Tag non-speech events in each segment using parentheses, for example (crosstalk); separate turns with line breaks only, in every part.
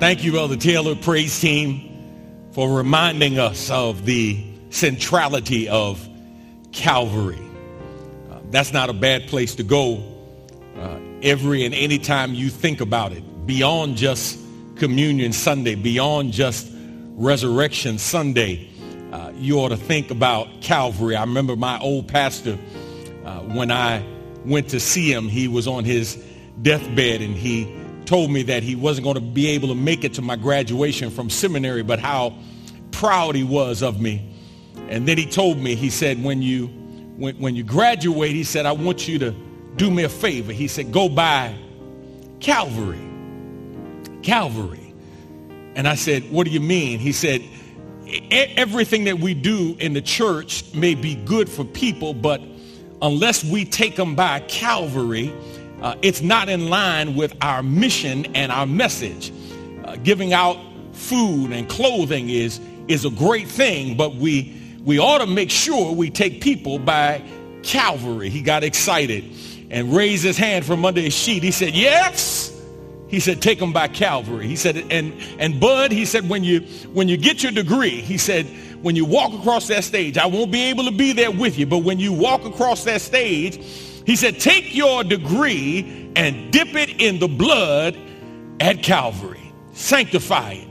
Thank you, Elder Taylor, praise team, for reminding us of the centrality of Calvary. Uh, that's not a bad place to go uh, every and any time you think about it, beyond just Communion Sunday, beyond just Resurrection Sunday. Uh, you ought to think about Calvary. I remember my old pastor, uh, when I went to see him, he was on his deathbed and he told me that he wasn't going to be able to make it to my graduation from seminary, but how proud he was of me. And then he told me, he said, when you, when, when you graduate, he said, I want you to do me a favor. He said, go by Calvary. Calvary. And I said, what do you mean? He said, everything that we do in the church may be good for people, but unless we take them by Calvary, uh, it's not in line with our mission and our message. Uh, giving out food and clothing is, is a great thing, but we, we ought to make sure we take people by Calvary. He got excited and raised his hand from under his sheet. He said, yes. He said, take them by Calvary. He said, and, and Bud, he said, when you, when you get your degree, he said, when you walk across that stage, I won't be able to be there with you, but when you walk across that stage, he said, take your degree and dip it in the blood at Calvary. Sanctify it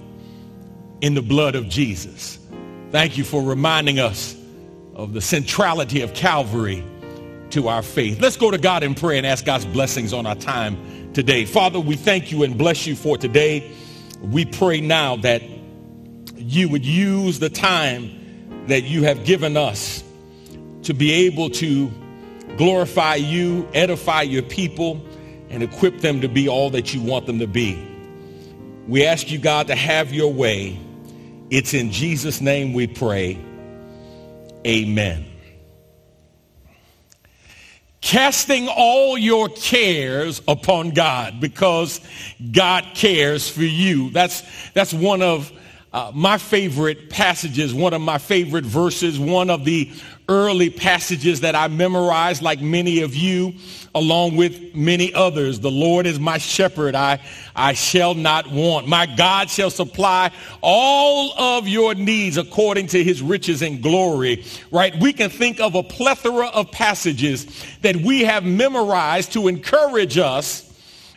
in the blood of Jesus. Thank you for reminding us of the centrality of Calvary to our faith. Let's go to God in prayer and ask God's blessings on our time today. Father, we thank you and bless you for today. We pray now that you would use the time that you have given us to be able to glorify you, edify your people, and equip them to be all that you want them to be. We ask you, God, to have your way. It's in Jesus' name we pray. Amen. Casting all your cares upon God because God cares for you. That's, that's one of uh, my favorite passages, one of my favorite verses, one of the early passages that I memorized like many of you, along with many others. The Lord is my shepherd. I, I shall not want. My God shall supply all of your needs according to his riches and glory, right? We can think of a plethora of passages that we have memorized to encourage us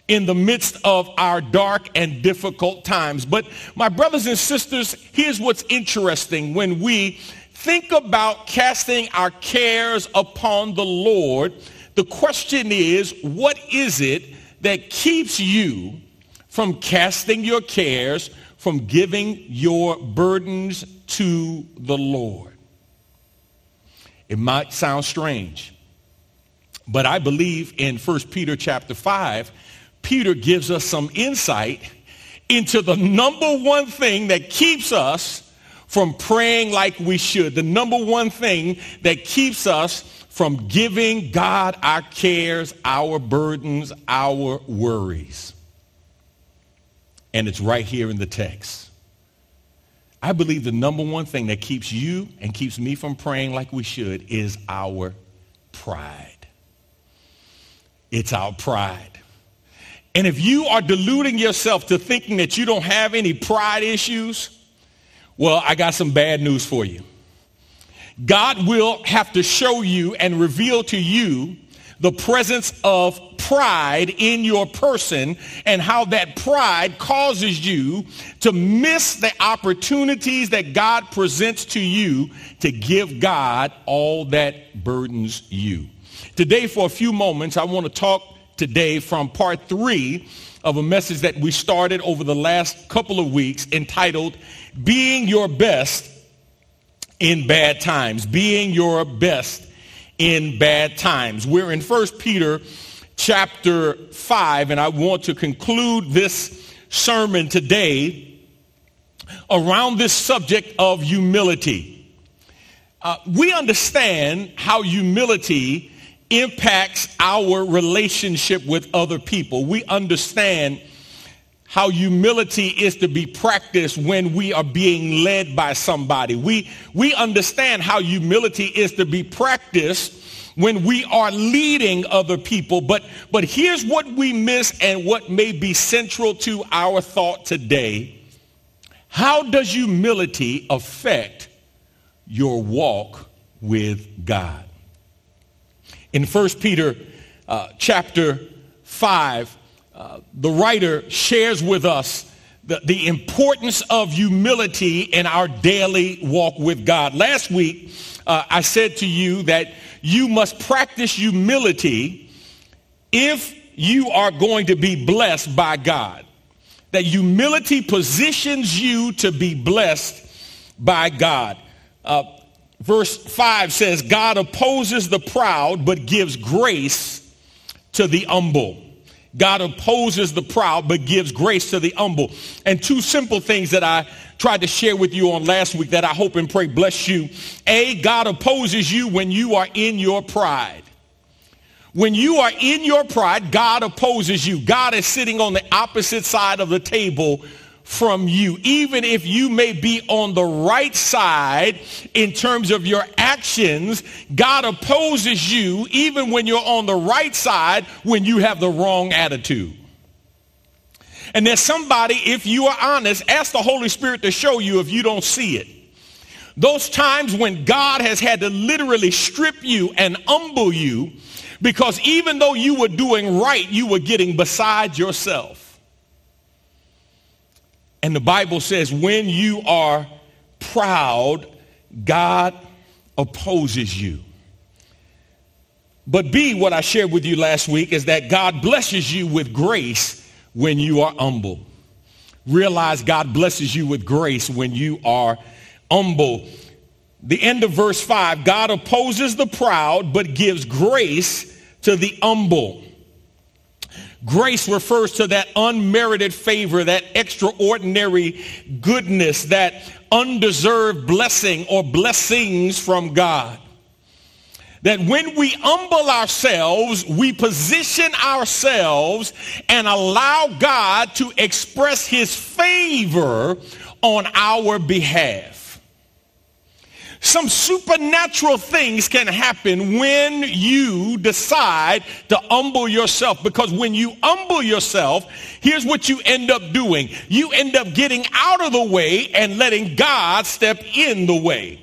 in the midst of our dark and difficult times. But my brothers and sisters, here's what's interesting when we think about casting our cares upon the Lord, the question is, what is it that keeps you from casting your cares, from giving your burdens to the Lord? It might sound strange, but I believe in 1 Peter chapter 5, Peter gives us some insight into the number one thing that keeps us from praying like we should. The number one thing that keeps us from giving God our cares, our burdens, our worries. And it's right here in the text. I believe the number one thing that keeps you and keeps me from praying like we should is our pride. It's our pride. And if you are deluding yourself to thinking that you don't have any pride issues, well, I got some bad news for you. God will have to show you and reveal to you the presence of pride in your person and how that pride causes you to miss the opportunities that God presents to you to give God all that burdens you. Today, for a few moments, I want to talk today from part three of a message that we started over the last couple of weeks entitled being your best in bad times. Being your best in bad times. We're in 1 Peter chapter 5, and I want to conclude this sermon today around this subject of humility. Uh, we understand how humility impacts our relationship with other people. We understand how humility is to be practiced when we are being led by somebody. We, we understand how humility is to be practiced when we are leading other people. But, but here's what we miss and what may be central to our thought today. How does humility affect your walk with God? In 1 Peter uh, chapter 5, the writer shares with us the, the importance of humility in our daily walk with God. Last week, uh, I said to you that you must practice humility if you are going to be blessed by God. That humility positions you to be blessed by God. Uh, verse 5 says, God opposes the proud but gives grace to the humble. God opposes the proud but gives grace to the humble. And two simple things that I tried to share with you on last week that I hope and pray bless you. A, God opposes you when you are in your pride. When you are in your pride, God opposes you. God is sitting on the opposite side of the table from you, even if you may be on the right side in terms of your actions, God opposes you even when you're on the right side when you have the wrong attitude. And there's somebody, if you are honest, ask the Holy Spirit to show you if you don't see it. Those times when God has had to literally strip you and humble you because even though you were doing right, you were getting beside yourself. And the Bible says when you are proud, God opposes you. But B, what I shared with you last week is that God blesses you with grace when you are humble. Realize God blesses you with grace when you are humble. The end of verse 5, God opposes the proud but gives grace to the humble. Grace refers to that unmerited favor, that extraordinary goodness, that undeserved blessing or blessings from God. That when we humble ourselves, we position ourselves and allow God to express his favor on our behalf. Some supernatural things can happen when you decide to humble yourself. Because when you humble yourself, here's what you end up doing. You end up getting out of the way and letting God step in the way.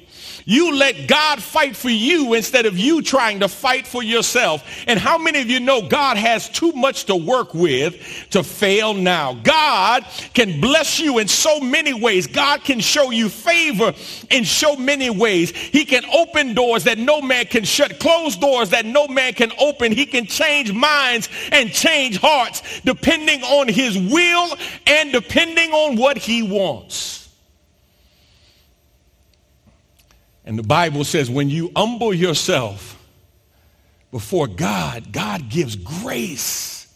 You let God fight for you instead of you trying to fight for yourself. And how many of you know God has too much to work with to fail now? God can bless you in so many ways. God can show you favor in so many ways. He can open doors that no man can shut, close doors that no man can open. He can change minds and change hearts depending on his will and depending on what he wants. And the Bible says when you humble yourself before God, God gives grace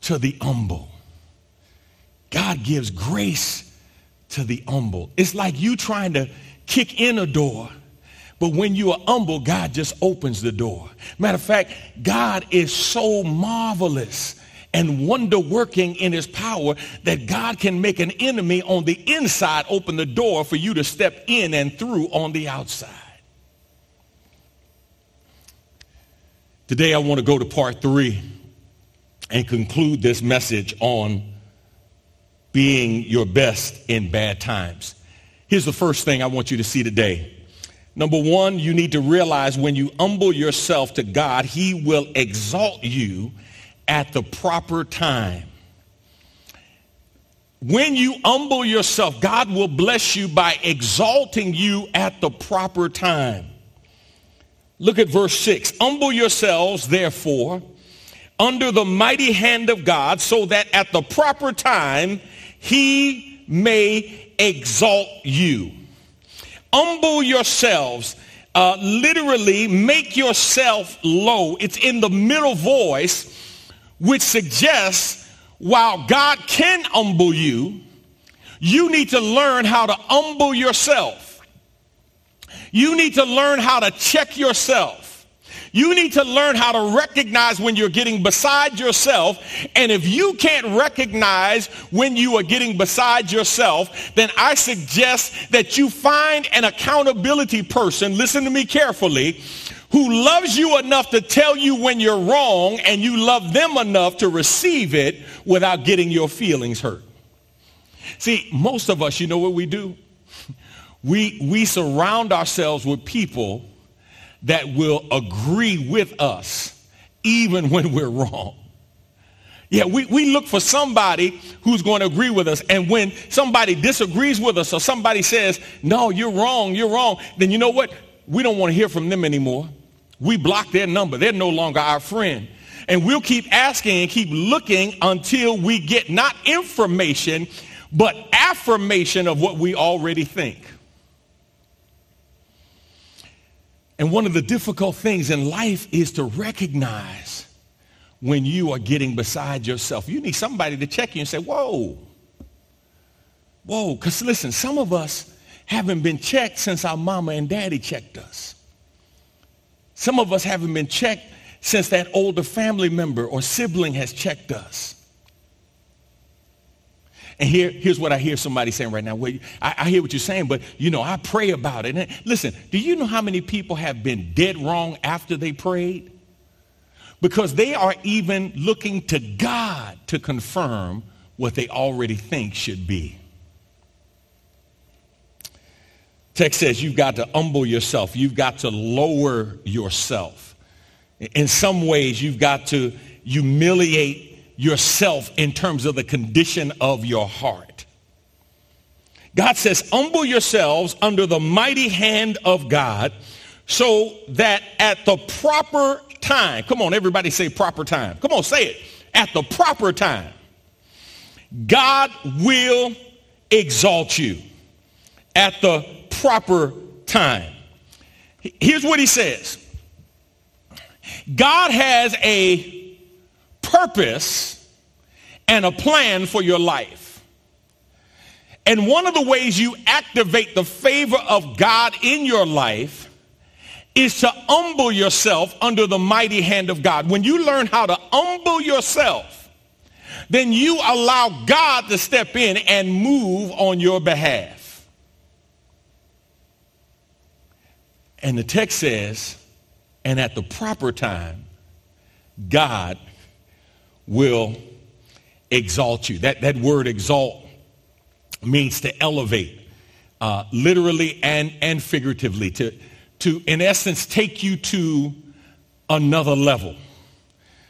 to the humble. God gives grace to the humble. It's like you trying to kick in a door, but when you are humble, God just opens the door. Matter of fact, God is so marvelous and wonder working in his power that God can make an enemy on the inside open the door for you to step in and through on the outside. Today I want to go to part three and conclude this message on being your best in bad times. Here's the first thing I want you to see today. Number one, you need to realize when you humble yourself to God, he will exalt you at the proper time. When you humble yourself, God will bless you by exalting you at the proper time. Look at verse 6. Humble yourselves, therefore, under the mighty hand of God, so that at the proper time he may exalt you. Humble yourselves. Uh, literally, make yourself low. It's in the middle voice which suggests while God can humble you, you need to learn how to humble yourself. You need to learn how to check yourself. You need to learn how to recognize when you're getting beside yourself. And if you can't recognize when you are getting beside yourself, then I suggest that you find an accountability person, listen to me carefully, who loves you enough to tell you when you're wrong and you love them enough to receive it without getting your feelings hurt. See, most of us, you know what we do? (laughs) We, we surround ourselves with people that will agree with us even (laughs) when we're wrong. Yeah, we, we look for somebody who's going to agree with us. And when somebody disagrees with us or somebody says, no, you're wrong, you're wrong, then you know what? We don't want to hear from them anymore. We block their number. They're no longer our friend. And we'll keep asking and keep looking until we get not information, but affirmation of what we already think. And one of the difficult things in life is to recognize when you are getting beside yourself. You need somebody to check you and say, whoa, whoa. Because listen, some of us haven't been checked since our mama and daddy checked us. Some of us haven't been checked since that older family member or sibling has checked us. And here, here's what I hear somebody saying right now. Well, I, I hear what you're saying, but you know, I pray about it. And listen, do you know how many people have been dead wrong after they prayed? Because they are even looking to God to confirm what they already think should be. Text says you've got to humble yourself. You've got to lower yourself. In some ways, you've got to humiliate yourself in terms of the condition of your heart. God says, humble yourselves under the mighty hand of God so that at the proper time, come on, everybody say proper time. Come on, say it. At the proper time, God will exalt you at the proper time. Here's what he says. God has a purpose and a plan for your life. And one of the ways you activate the favor of God in your life is to humble yourself under the mighty hand of God. When you learn how to humble yourself, then you allow God to step in and move on your behalf. And the text says, and at the proper time, God will exalt you. That, that word exalt means to elevate, uh, literally and, and figuratively, to, to, in essence, take you to another level.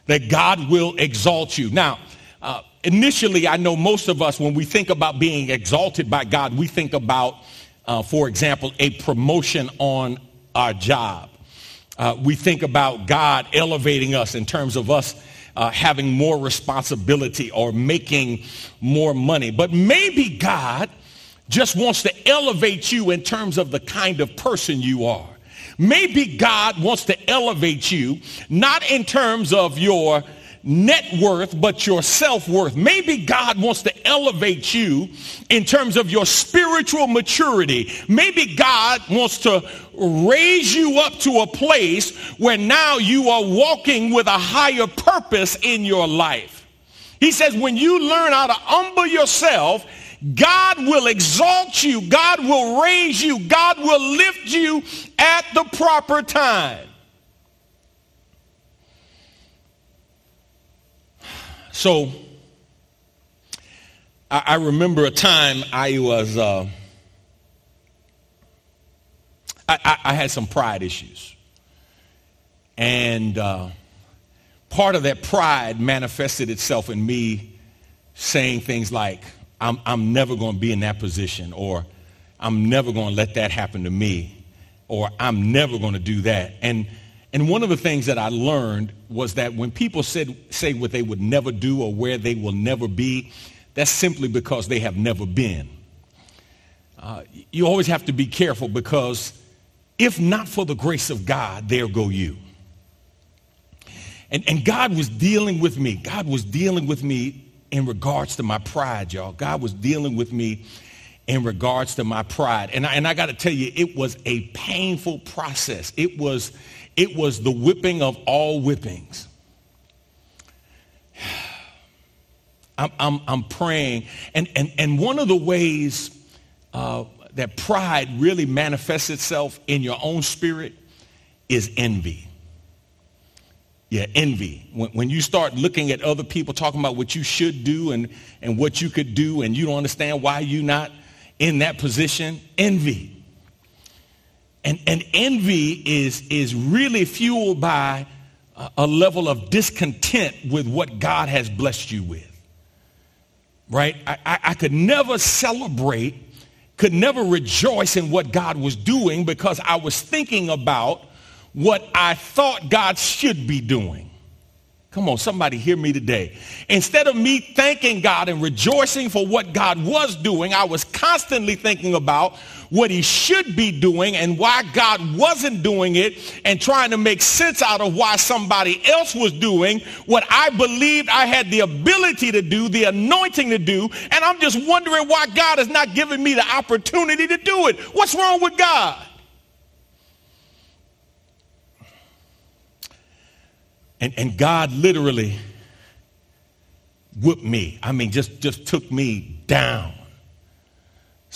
That God will exalt you. Now, uh, initially, I know most of us, when we think about being exalted by God, we think about, uh, for example, a promotion on our job. Uh, we think about God elevating us in terms of us uh, having more responsibility or making more money. But maybe God just wants to elevate you in terms of the kind of person you are. Maybe God wants to elevate you, not in terms of your net worth, but your self-worth. Maybe God wants to elevate you in terms of your spiritual maturity. Maybe God wants to raise you up to a place where now you are walking with a higher purpose in your life. He says when you learn how to humble yourself, God will exalt you. God will raise you. God will lift you at the proper time. So I, I remember a time I was, uh, I, I, I, had some pride issues. And uh, part of that pride manifested itself in me saying things like, I'm, I'm never going to be in that position, or I'm never going to let that happen to me, or I'm never going to do that. And and one of the things that I learned was that when people said, say what they would never do or where they will never be, that's simply because they have never been. Uh, you always have to be careful because if not for the grace of God, there go you. And, and God was dealing with me. God was dealing with me in regards to my pride, y'all. God was dealing with me in regards to my pride. And I, and I got to tell you, it was a painful process. It was, it was the whipping of all whippings. (sighs) I'm, I'm, I'm praying. And, and, and one of the ways uh, that pride really manifests itself in your own spirit is envy. Yeah, envy. When, when you start looking at other people talking about what you should do and, and what you could do and you don't understand why you're not in that position, envy. And, and envy is, is really fueled by a, a level of discontent with what God has blessed you with. Right? I, I, I could never celebrate, could never rejoice in what God was doing because I was thinking about what I thought God should be doing. Come on, somebody hear me today. Instead of me thanking God and rejoicing for what God was doing, I was constantly thinking about what he should be doing and why God wasn't doing it and trying to make sense out of why somebody else was doing what I believed I had the ability to do, the anointing to do, and I'm just wondering why God is not giving me the opportunity to do it. What's wrong with God? And, and God literally whipped me. I mean, just, just took me down.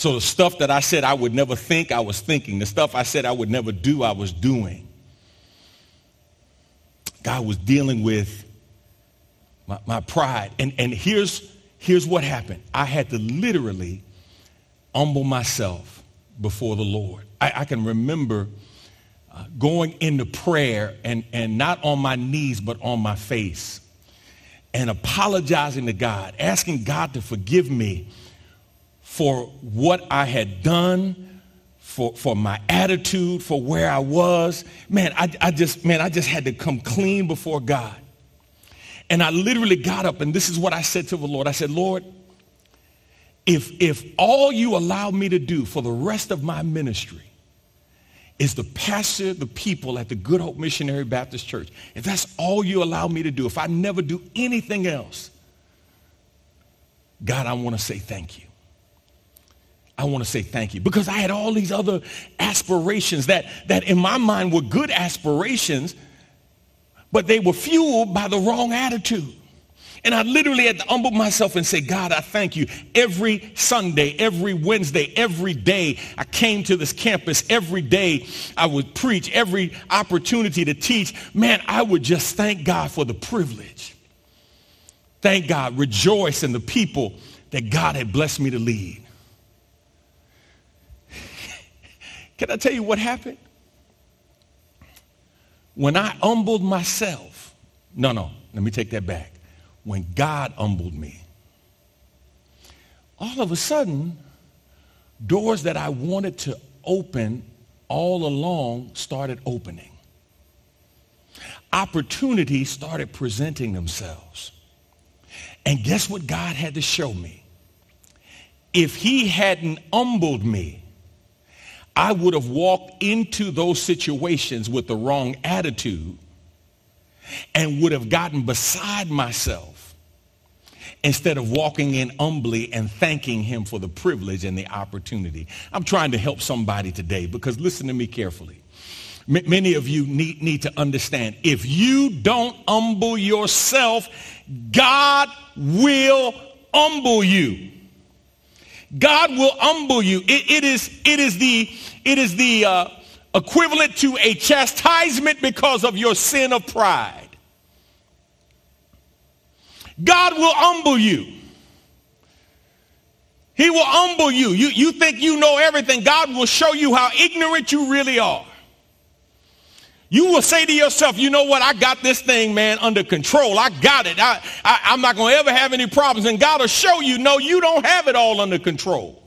So the stuff that I said I would never think, I was thinking. The stuff I said I would never do, I was doing. God was dealing with my, my pride. And, and here's, here's what happened. I had to literally humble myself before the Lord. I, I can remember uh, going into prayer and, and not on my knees, but on my face and apologizing to God, asking God to forgive me for what I had done, for, for my attitude, for where I was. Man, I, I just, man, I just had to come clean before God. And I literally got up and this is what I said to the Lord. I said, Lord, if, if all you allow me to do for the rest of my ministry is to pastor the people at the Good Hope Missionary Baptist Church. If that's all you allow me to do, if I never do anything else, God, I want to say thank you. I want to say thank you because I had all these other aspirations that, that in my mind were good aspirations, but they were fueled by the wrong attitude. And I literally had to humble myself and say, God, I thank you. Every Sunday, every Wednesday, every day I came to this campus. Every day I would preach. Every opportunity to teach. Man, I would just thank God for the privilege. Thank God. Rejoice in the people that God had blessed me to lead. Can I tell you what happened? When I humbled myself, no, no, let me take that back when God humbled me. All of a sudden, doors that I wanted to open all along started opening. Opportunities started presenting themselves. And guess what God had to show me? If he hadn't humbled me, I would have walked into those situations with the wrong attitude and would have gotten beside myself instead of walking in humbly and thanking him for the privilege and the opportunity. I'm trying to help somebody today because listen to me carefully. M- many of you need, need to understand if you don't humble yourself, God will humble you. God will humble you. it, it is, it is the, it is the uh, equivalent to a chastisement because of your sin of pride. God will humble you. He will humble you. You, you think you know everything. God will show you how ignorant you really are. You will say to yourself, you know what? I got this thing, man, under control. I got it. I, I, am not going to ever have any problems. And God will show you, no, you don't have it all under control.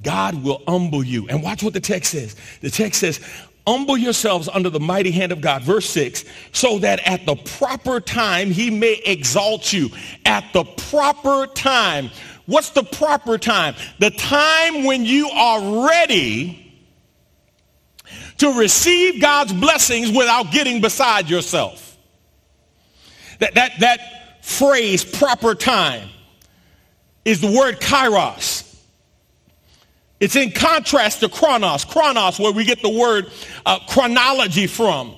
God will humble you. And watch what the text says. The text says, humble yourselves under the mighty hand of God. Verse 6, so that at the proper time he may exalt you. At the proper time. What's the proper time? The time when you are ready to receive God's blessings without getting beside yourself. That, that, that phrase, proper time, is the word kairos. It's in contrast to chronos. Chronos, where we get the word uh, chronology from,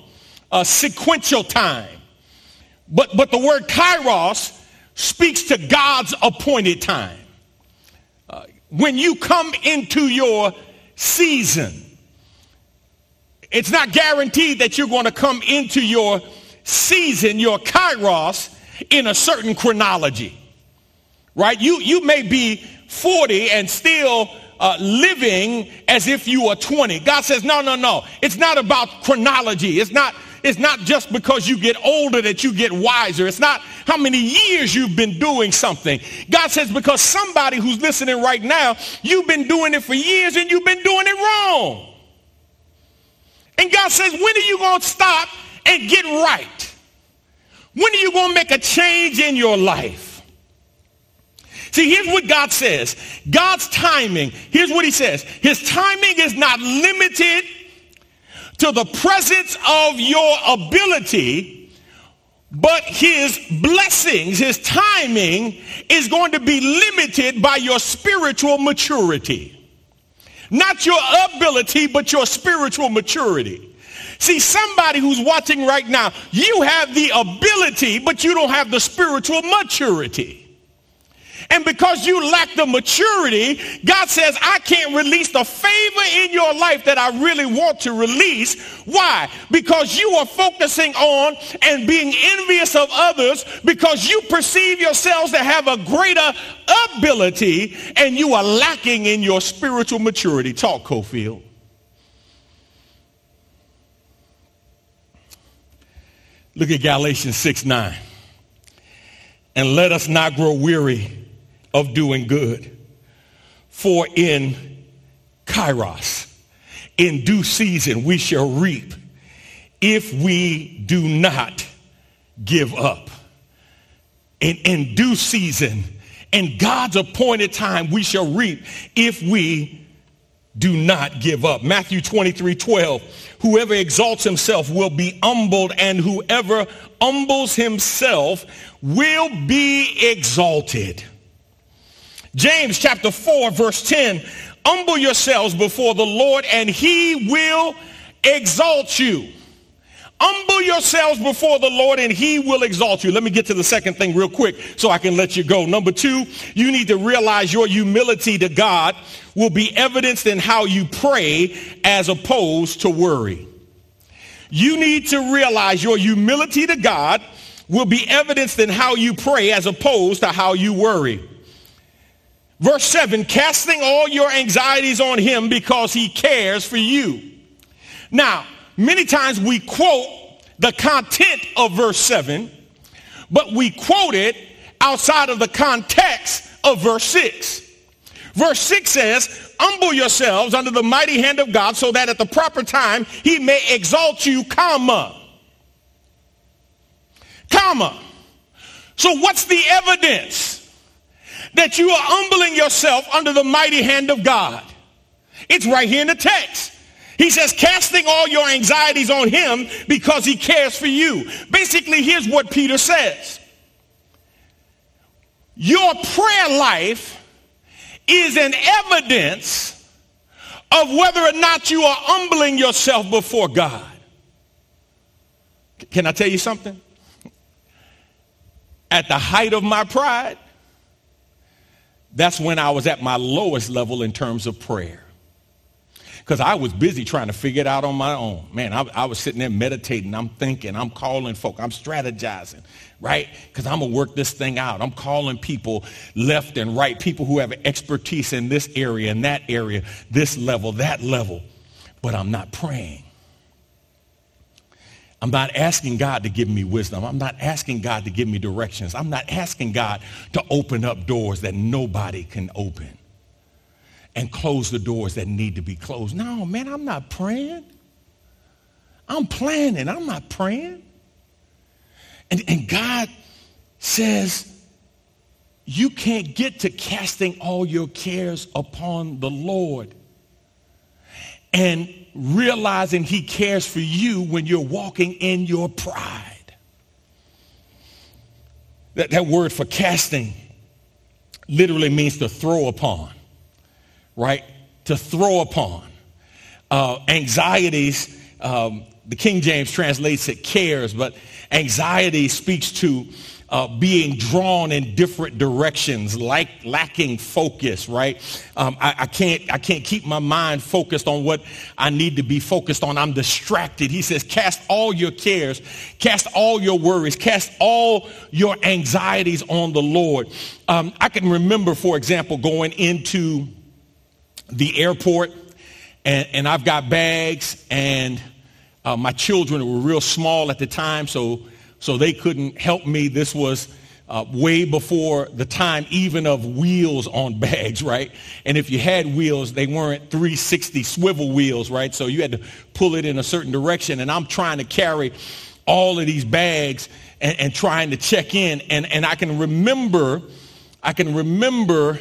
uh, sequential time. But, but the word kairos speaks to God's appointed time. Uh, when you come into your season, It's not guaranteed that you're going to come into your season, your kairos, in a certain chronology. Right? You, you may be 40 and still uh, living as if you are 20. God says, no, no, no. It's not about chronology. It's not, it's not just because you get older that you get wiser. It's not how many years you've been doing something. God says, because somebody who's listening right now, you've been doing it for years and you've been doing it wrong. And God says, when are you going to stop and get right? When are you going to make a change in your life? See, here's what God says. God's timing, here's what he says. His timing is not limited to the presence of your ability, but his blessings, his timing is going to be limited by your spiritual maturity. Not your ability, but your spiritual maturity. See, somebody who's watching right now, you have the ability, but you don't have the spiritual maturity. And because you lack the maturity, God says, I can't release the favor in your life that I really want to release. Why? Because you are focusing on and being envious of others because you perceive yourselves to have a greater ability and you are lacking in your spiritual maturity. Talk, Cofield. Look at Galatians 6 9. And let us not grow weary of doing good. For in kairos, in due season, we shall reap if we do not give up. In, in due season, in God's appointed time, we shall reap if we do not give up. Matthew 23, 12. Whoever exalts himself will be humbled, and whoever humbles himself will be exalted. James chapter 4 verse 10, humble yourselves before the Lord and he will exalt you. Humble yourselves before the Lord and he will exalt you. Let me get to the second thing real quick so I can let you go. Number two, you need to realize your humility to God will be evidenced in how you pray as opposed to worry. You need to realize your humility to God will be evidenced in how you pray as opposed to how you worry. Verse 7, casting all your anxieties on him because he cares for you. Now, many times we quote the content of verse 7, but we quote it outside of the context of verse 6. Verse 6 says, humble yourselves under the mighty hand of God so that at the proper time he may exalt you, comma. Comma. So what's the evidence? That you are humbling yourself under the mighty hand of God. It's right here in the text. He says, casting all your anxieties on him because he cares for you. Basically, here's what Peter says. Your prayer life is an evidence of whether or not you are humbling yourself before God. Can I tell you something? At the height of my pride, that's when I was at my lowest level in terms of prayer. Because I was busy trying to figure it out on my own. Man, I, I was sitting there meditating. I'm thinking. I'm calling folk. I'm strategizing, right? Because I'm going to work this thing out. I'm calling people left and right, people who have expertise in this area in that area, this level, that level. But I'm not praying. I'm not asking God to give me wisdom. I'm not asking God to give me directions. I'm not asking God to open up doors that nobody can open and close the doors that need to be closed. No, man, I'm not praying. I'm planning. I'm not praying. And, and God says, you can't get to casting all your cares upon the Lord and realizing he cares for you when you're walking in your pride. That, that word for casting literally means to throw upon, right? To throw upon. Uh, anxieties, um, the King James translates it cares, but anxiety speaks to uh, being drawn in different directions, like lacking focus, right? Um, I, I, can't, I can't keep my mind focused on what I need to be focused on. I'm distracted. He says, cast all your cares, cast all your worries, cast all your anxieties on the Lord. Um, I can remember, for example, going into the airport and, and I've got bags and uh, my children were real small at the time, so so they couldn't help me. This was uh, way before the time even of wheels on (laughs) bags, right? And if you had wheels, they weren't 360 swivel wheels, right? So you had to pull it in a certain direction. And I'm trying to carry all of these bags and, and trying to check in. And, and I can remember, I can remember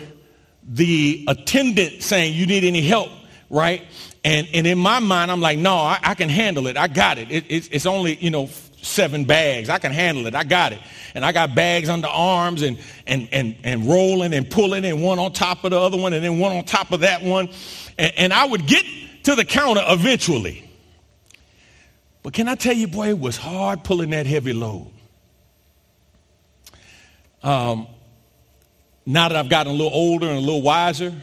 the attendant saying, you need any help, right? And, and in my mind, I'm like, no, I, I can handle it. I got it. it it's, it's only, you know, seven bags. I can handle it. I got it. And I got bags under arms and, and, and, and rolling and pulling and one on top of the other one and then one on top of that one. And, and I would get to the counter eventually. But can I tell you, boy, it was hard pulling that heavy load. Um, now that I've gotten a little older and a little wiser,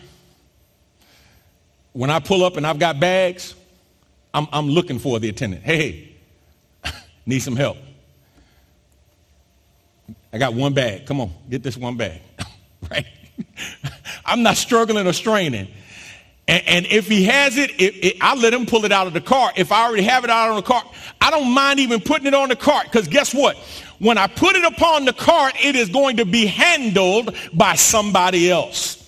when I pull up and I've got bags, I'm, I'm looking for the attendant. Hey, Need some help. I got one bag. Come on, get this one bag. (laughs) right? (laughs) I'm not struggling or straining. And, and if he has it, it, it, I let him pull it out of the cart. If I already have it out on the cart, I don't mind even putting it on the cart because guess what? When I put it upon the cart, it is going to be handled by somebody else.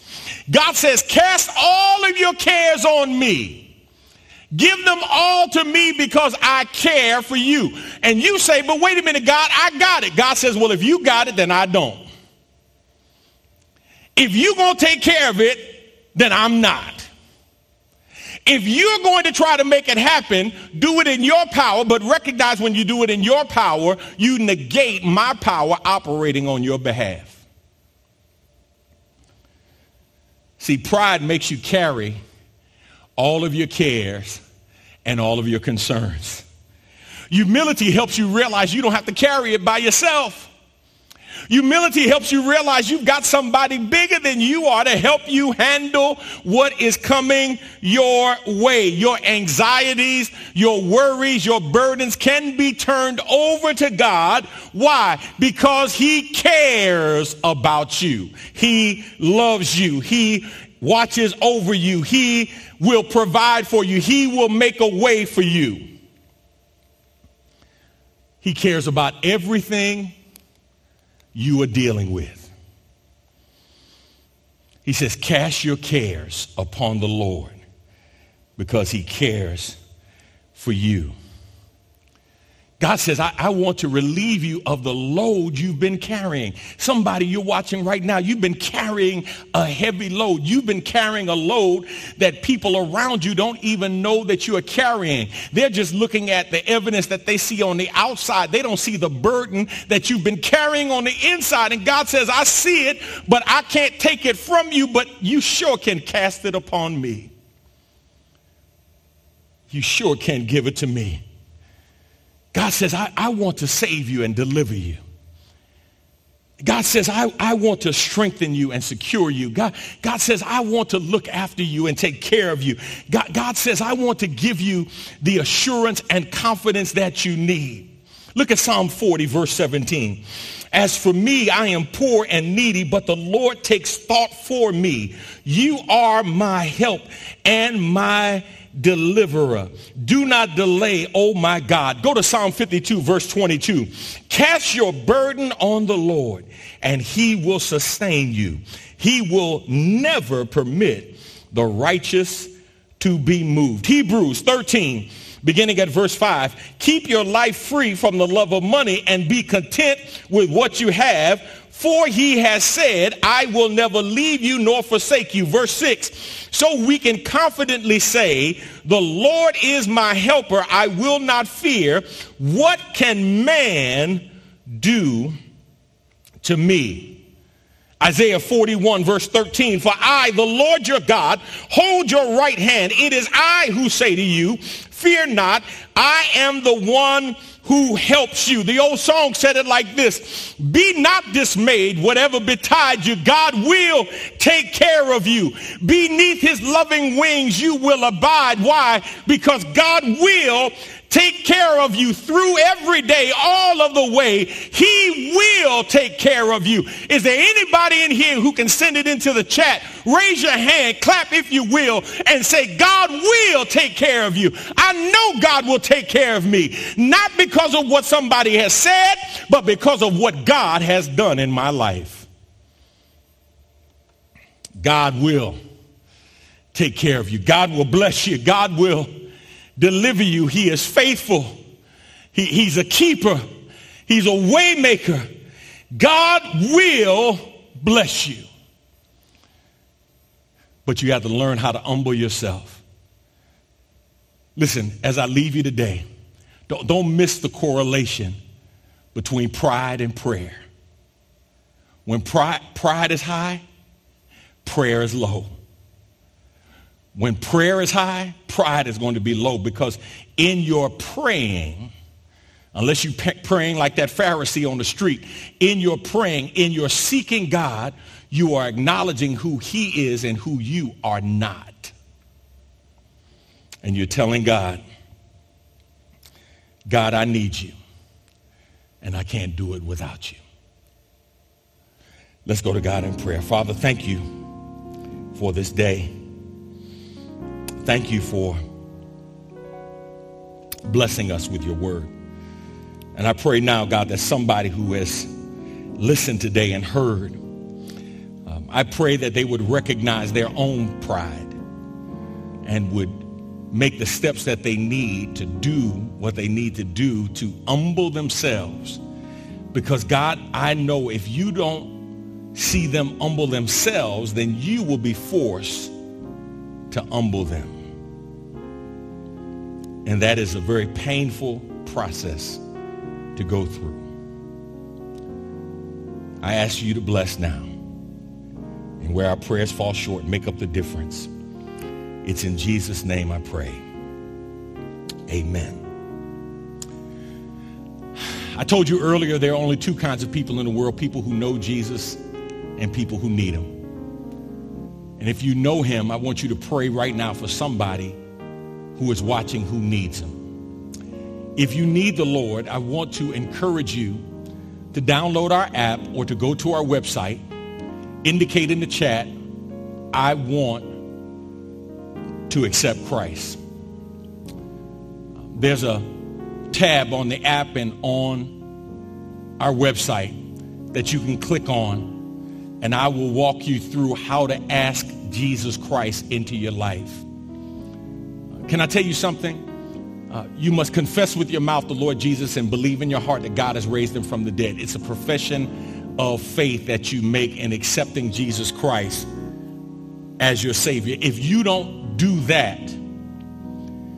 God says, cast all of your cares on me. Give them all to me because I care for you. And you say, but wait a minute, God, I got it. God says, well, if you got it, then I don't. If you're going to take care of it, then I'm not. If you're going to try to make it happen, do it in your power, but recognize when you do it in your power, you negate my power operating on your behalf. See, pride makes you carry all of your cares and all of your concerns. Humility helps you realize you don't have to carry it by yourself. Humility helps you realize you've got somebody bigger than you are to help you handle what is coming your way. Your anxieties, your worries, your burdens can be turned over to God. Why? Because he cares about you. He loves you. He watches over you. He will provide for you. He will make a way for you. He cares about everything you are dealing with. He says, cast your cares upon the Lord because he cares for you. God says, I, I, want to relieve you of the load you've been carrying. Somebody you're watching right now, you've been carrying a heavy load. You've been carrying a load that people around you don't even know that you are carrying. They're just looking at the evidence that they see on the outside. They don't see the burden that you've been carrying on the inside. And God says, I see it, but I can't take it from you, but you sure can cast it upon me. You sure can give it to me. God says, I, I want to save you and deliver you. God says, I, I want to strengthen you and secure you. God, God says, I want to look after you and take care of you. God, God says, I want to give you the assurance and confidence that you need. Look at Psalm 40, verse 17. As for me, I am poor and needy, but the Lord takes thought for me. You are my help and my deliverer. Do not delay, oh my God. Go to Psalm 52, verse 22. Cast your burden on the Lord, and he will sustain you. He will never permit the righteous to be moved. Hebrews 13, beginning at verse 5. Keep your life free from the love of money and be content with what you have for he has said, I will never leave you nor forsake you. Verse 6. So we can confidently say, the Lord is my helper. I will not fear. What can man do to me? Isaiah 41 verse 13, for I, the Lord your God, hold your right hand. It is I who say to you, fear not. I am the one who helps you. The old song said it like this, be not dismayed, whatever betide you, God will take care of you. Beneath his loving wings you will abide. Why? Because God will take care of you through every day, all of the way. He will take care of you. Is there anybody in here who can send it into the chat? Raise your hand, clap if you will, and say, God will take care of you. I know God will take care of me, not because of what somebody has said, but because of what God has done in my life. God will take care of you. God will bless you. God will deliver you. He is faithful. He, he's a keeper. He's a waymaker. God will bless you. But you have to learn how to humble yourself. Listen, as I leave you today, don't, don't miss the correlation between pride and prayer. When pride, pride is high, prayer is low. When prayer is high, pride is going to be low because in your praying, unless you're praying like that Pharisee on the street, in your praying, in your seeking God, you are acknowledging who he is and who you are not. And you're telling God, God, I need you, and I can't do it without you. Let's go to God in prayer. Father, thank you for this day thank you for blessing us with your word. And I pray now, God, that somebody who has listened today and heard, um, I pray that they would recognize their own pride and would make the steps that they need to do what they need to do to humble themselves. Because God, I know if you don't see them humble themselves, then you will be forced to humble them. And that is a very painful process to go through. I ask you to bless now. And where our prayers fall short, make up the difference. It's in Jesus' name I pray. Amen. I told you earlier there are only two kinds of people in the world, people who know Jesus and people who need him. And if you know him, I want you to pray right now for somebody who is watching who needs him. If you need the Lord, I want to encourage you to download our app or to go to our website, indicate in the chat, I want to accept Christ. There's a tab on the app and on our website that you can click on and I will walk you through how to ask Jesus Christ into your life. Can I tell you something? Uh, you must confess with your mouth the Lord Jesus and believe in your heart that God has raised him from the dead. It's a profession of faith that you make in accepting Jesus Christ as your Savior. If you don't do that,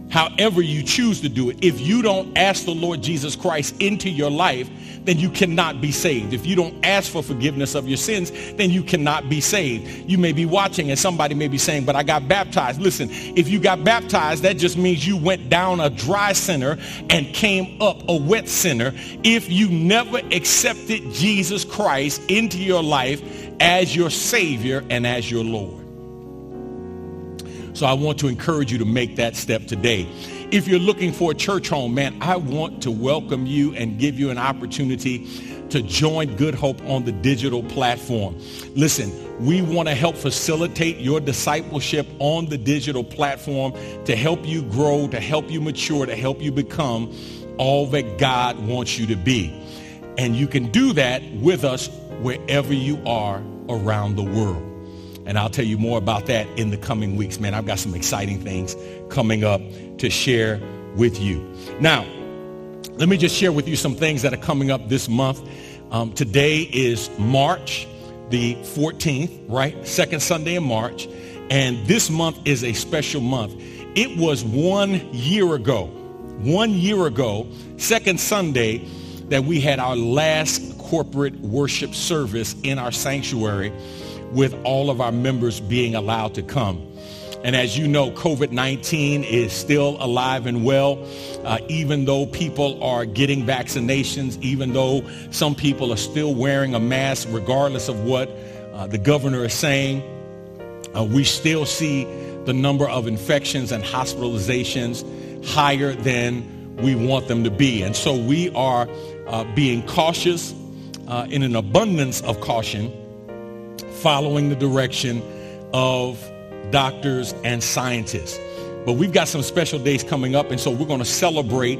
however you choose to do it, if you don't ask the Lord Jesus Christ into your life, then you cannot be saved. If you don't ask for forgiveness of your sins, then you cannot be saved. You may be watching and somebody may be saying, but I got baptized. Listen, if you got baptized, that just means you went down a dry sinner and came up a wet sinner. If you never accepted Jesus Christ into your life as your Savior and as your Lord. So I want to encourage you to make that step today. If you're looking for a church home, man, I want to welcome you and give you an opportunity to join Good Hope on the digital platform. Listen, we want to help facilitate your discipleship on the digital platform to help you grow, to help you mature, to help you become all that God wants you to be. And you can do that with us wherever you are around the world. And I'll tell you more about that in the coming weeks. Man, I've got some exciting things coming up to share with you. Now, let me just share with you some things that are coming up this month. Um, today is March the 14th, right? Second Sunday in March. And this month is a special month. It was one year ago, one year ago, second Sunday, that we had our last corporate worship service in our sanctuary with all of our members being allowed to come. And as you know, COVID-19 is still alive and well, uh, even though people are getting vaccinations, even though some people are still wearing a mask, regardless of what uh, the governor is saying. Uh, we still see the number of infections and hospitalizations higher than we want them to be. And so we are uh, being cautious uh, in an abundance of caution, following the direction of doctors and scientists. But we've got some special days coming up, and so we're going to celebrate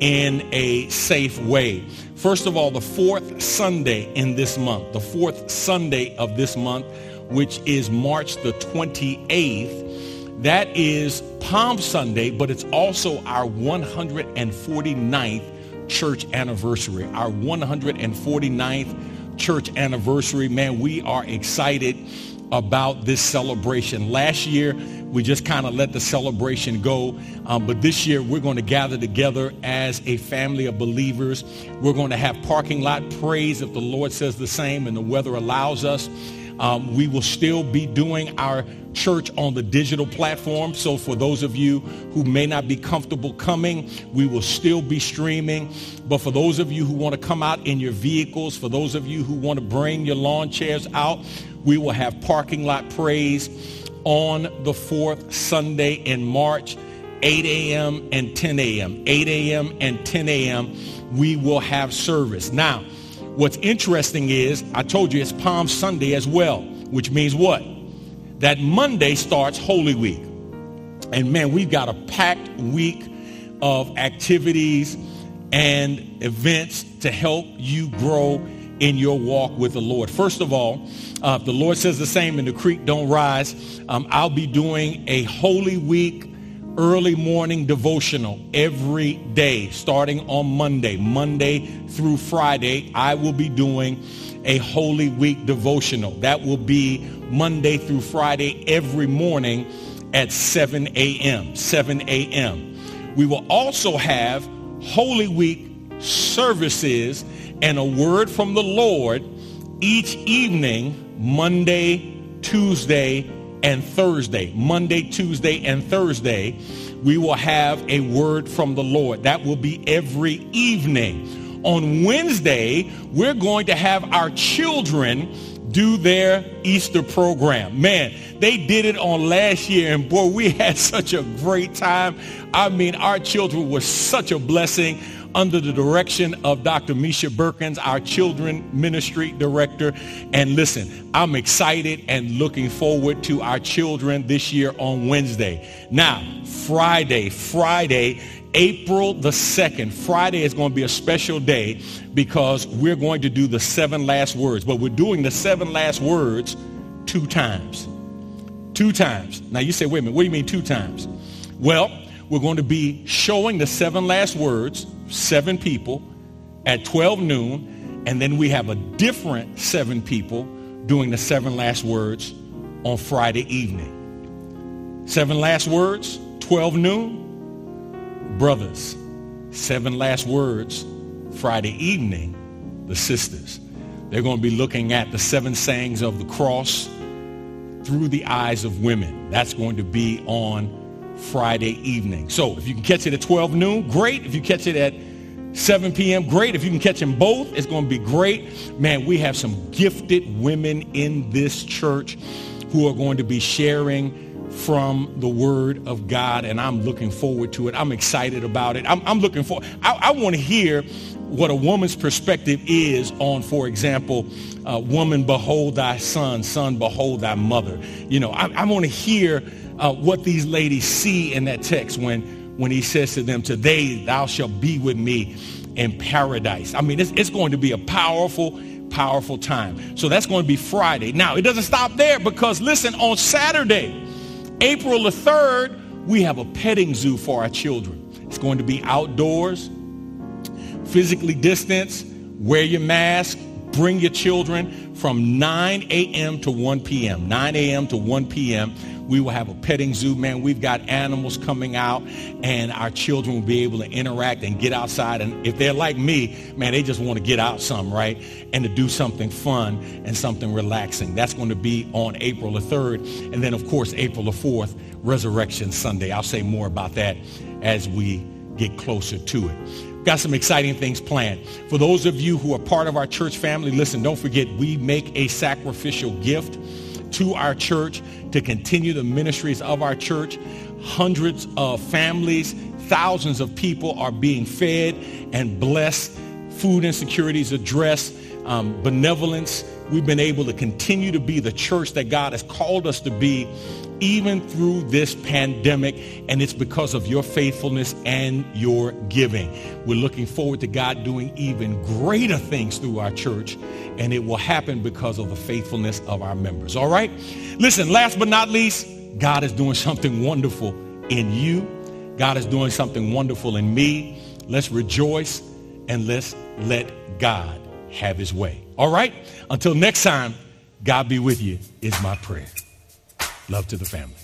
in a safe way. First of all, the fourth Sunday in this month, the fourth Sunday of this month, which is March the 28th, that is Palm Sunday, but it's also our 149th church anniversary, our 149th church anniversary. Man, we are excited about this celebration. Last year, we just kind of let the celebration go. Um, but this year, we're going to gather together as a family of believers. We're going to have parking lot praise if the Lord says the same and the weather allows us. Um, we will still be doing our church on the digital platform. So for those of you who may not be comfortable coming, we will still be streaming. But for those of you who want to come out in your vehicles, for those of you who want to bring your lawn chairs out, we will have parking lot praise on the fourth Sunday in March, 8 a.m. and 10 a.m. 8 a.m. and 10 a.m. We will have service. Now, what's interesting is I told you it's Palm Sunday as well, which means what? That Monday starts Holy Week. And man, we've got a packed week of activities and events to help you grow in your walk with the Lord. First of all, uh, the Lord says the same in the creek don't rise. Um, I'll be doing a Holy Week early morning devotional every day starting on Monday. Monday through Friday, I will be doing a Holy Week devotional. That will be Monday through Friday every morning at 7 a.m. 7 a.m. We will also have Holy Week services and a word from the Lord each evening, Monday, Tuesday, and Thursday. Monday, Tuesday, and Thursday, we will have a word from the Lord. That will be every evening. On Wednesday, we're going to have our children do their Easter program. Man, they did it on last year and boy, we had (laughs) such a great time. I mean, our children were such a blessing under the direction of Dr. Misha Birkins, our children ministry director. And listen, I'm excited and looking forward to our children this year on Wednesday. Now, Friday, Friday, April the 2nd, Friday is going to be a special day because we're going to do the seven last words. But we're doing the seven last words two times. Two times. Now you say, wait a minute, what do you mean two times? Well, we're going to be showing the seven last words seven people at 12 noon, and then we have a different seven people doing the seven last words on Friday evening. Seven last words, 12 noon, brothers. Seven last words, Friday evening, the sisters. They're going to be looking at the seven sayings of the cross through the eyes of women. That's going to be on Friday evening. So if you can catch it at 12 noon, great. If you catch it at 7 p.m., great. If you can catch them both, it's going to be great. Man, we have some gifted women in this church who are going to be sharing from the word of God, and I'm looking forward to it. I'm excited about it. I'm, I'm looking for, I, I want to hear what a woman's perspective is on, for example, uh, woman, behold thy son, son, behold thy mother. You know, I, I want to hear uh, what these ladies see in that text when, when he says to them, today thou shalt be with me in paradise. I mean, it's, it's going to be a powerful, powerful time. So that's going to be Friday. Now, it doesn't stop there because listen, on Saturday, April the 3rd, we have a petting zoo for our children. It's going to be outdoors, physically distanced, wear your mask, Bring your children from 9 a.m. to 1 p.m. 9 a.m. to 1 p.m. We will have a petting zoo, man. We've got animals coming out and our children will be able to interact and get outside. And if they're like me, man, they just want to get out some, right? And to do something fun and something relaxing. That's going to be on April the 3rd. And then, of course, April the 4th, Resurrection Sunday. I'll say more about that as we get closer to it. Got some exciting things planned. For those of you who are part of our church family, listen, don't forget, we make a sacrificial gift to our church to continue the ministries of our church. Hundreds of families, thousands of people are being fed and blessed. Food insecurities addressed. Um, benevolence. We've been able to continue to be the church that God has called us to be even through this pandemic, and it's because of your faithfulness and your giving. We're looking forward to God doing even greater things through our church, and it will happen because of the faithfulness of our members. All right? Listen, last but not least, God is doing something wonderful in you. God is doing something wonderful in me. Let's rejoice and let's let God have his way. All right? Until next time, God be with you is my prayer. Love to the family.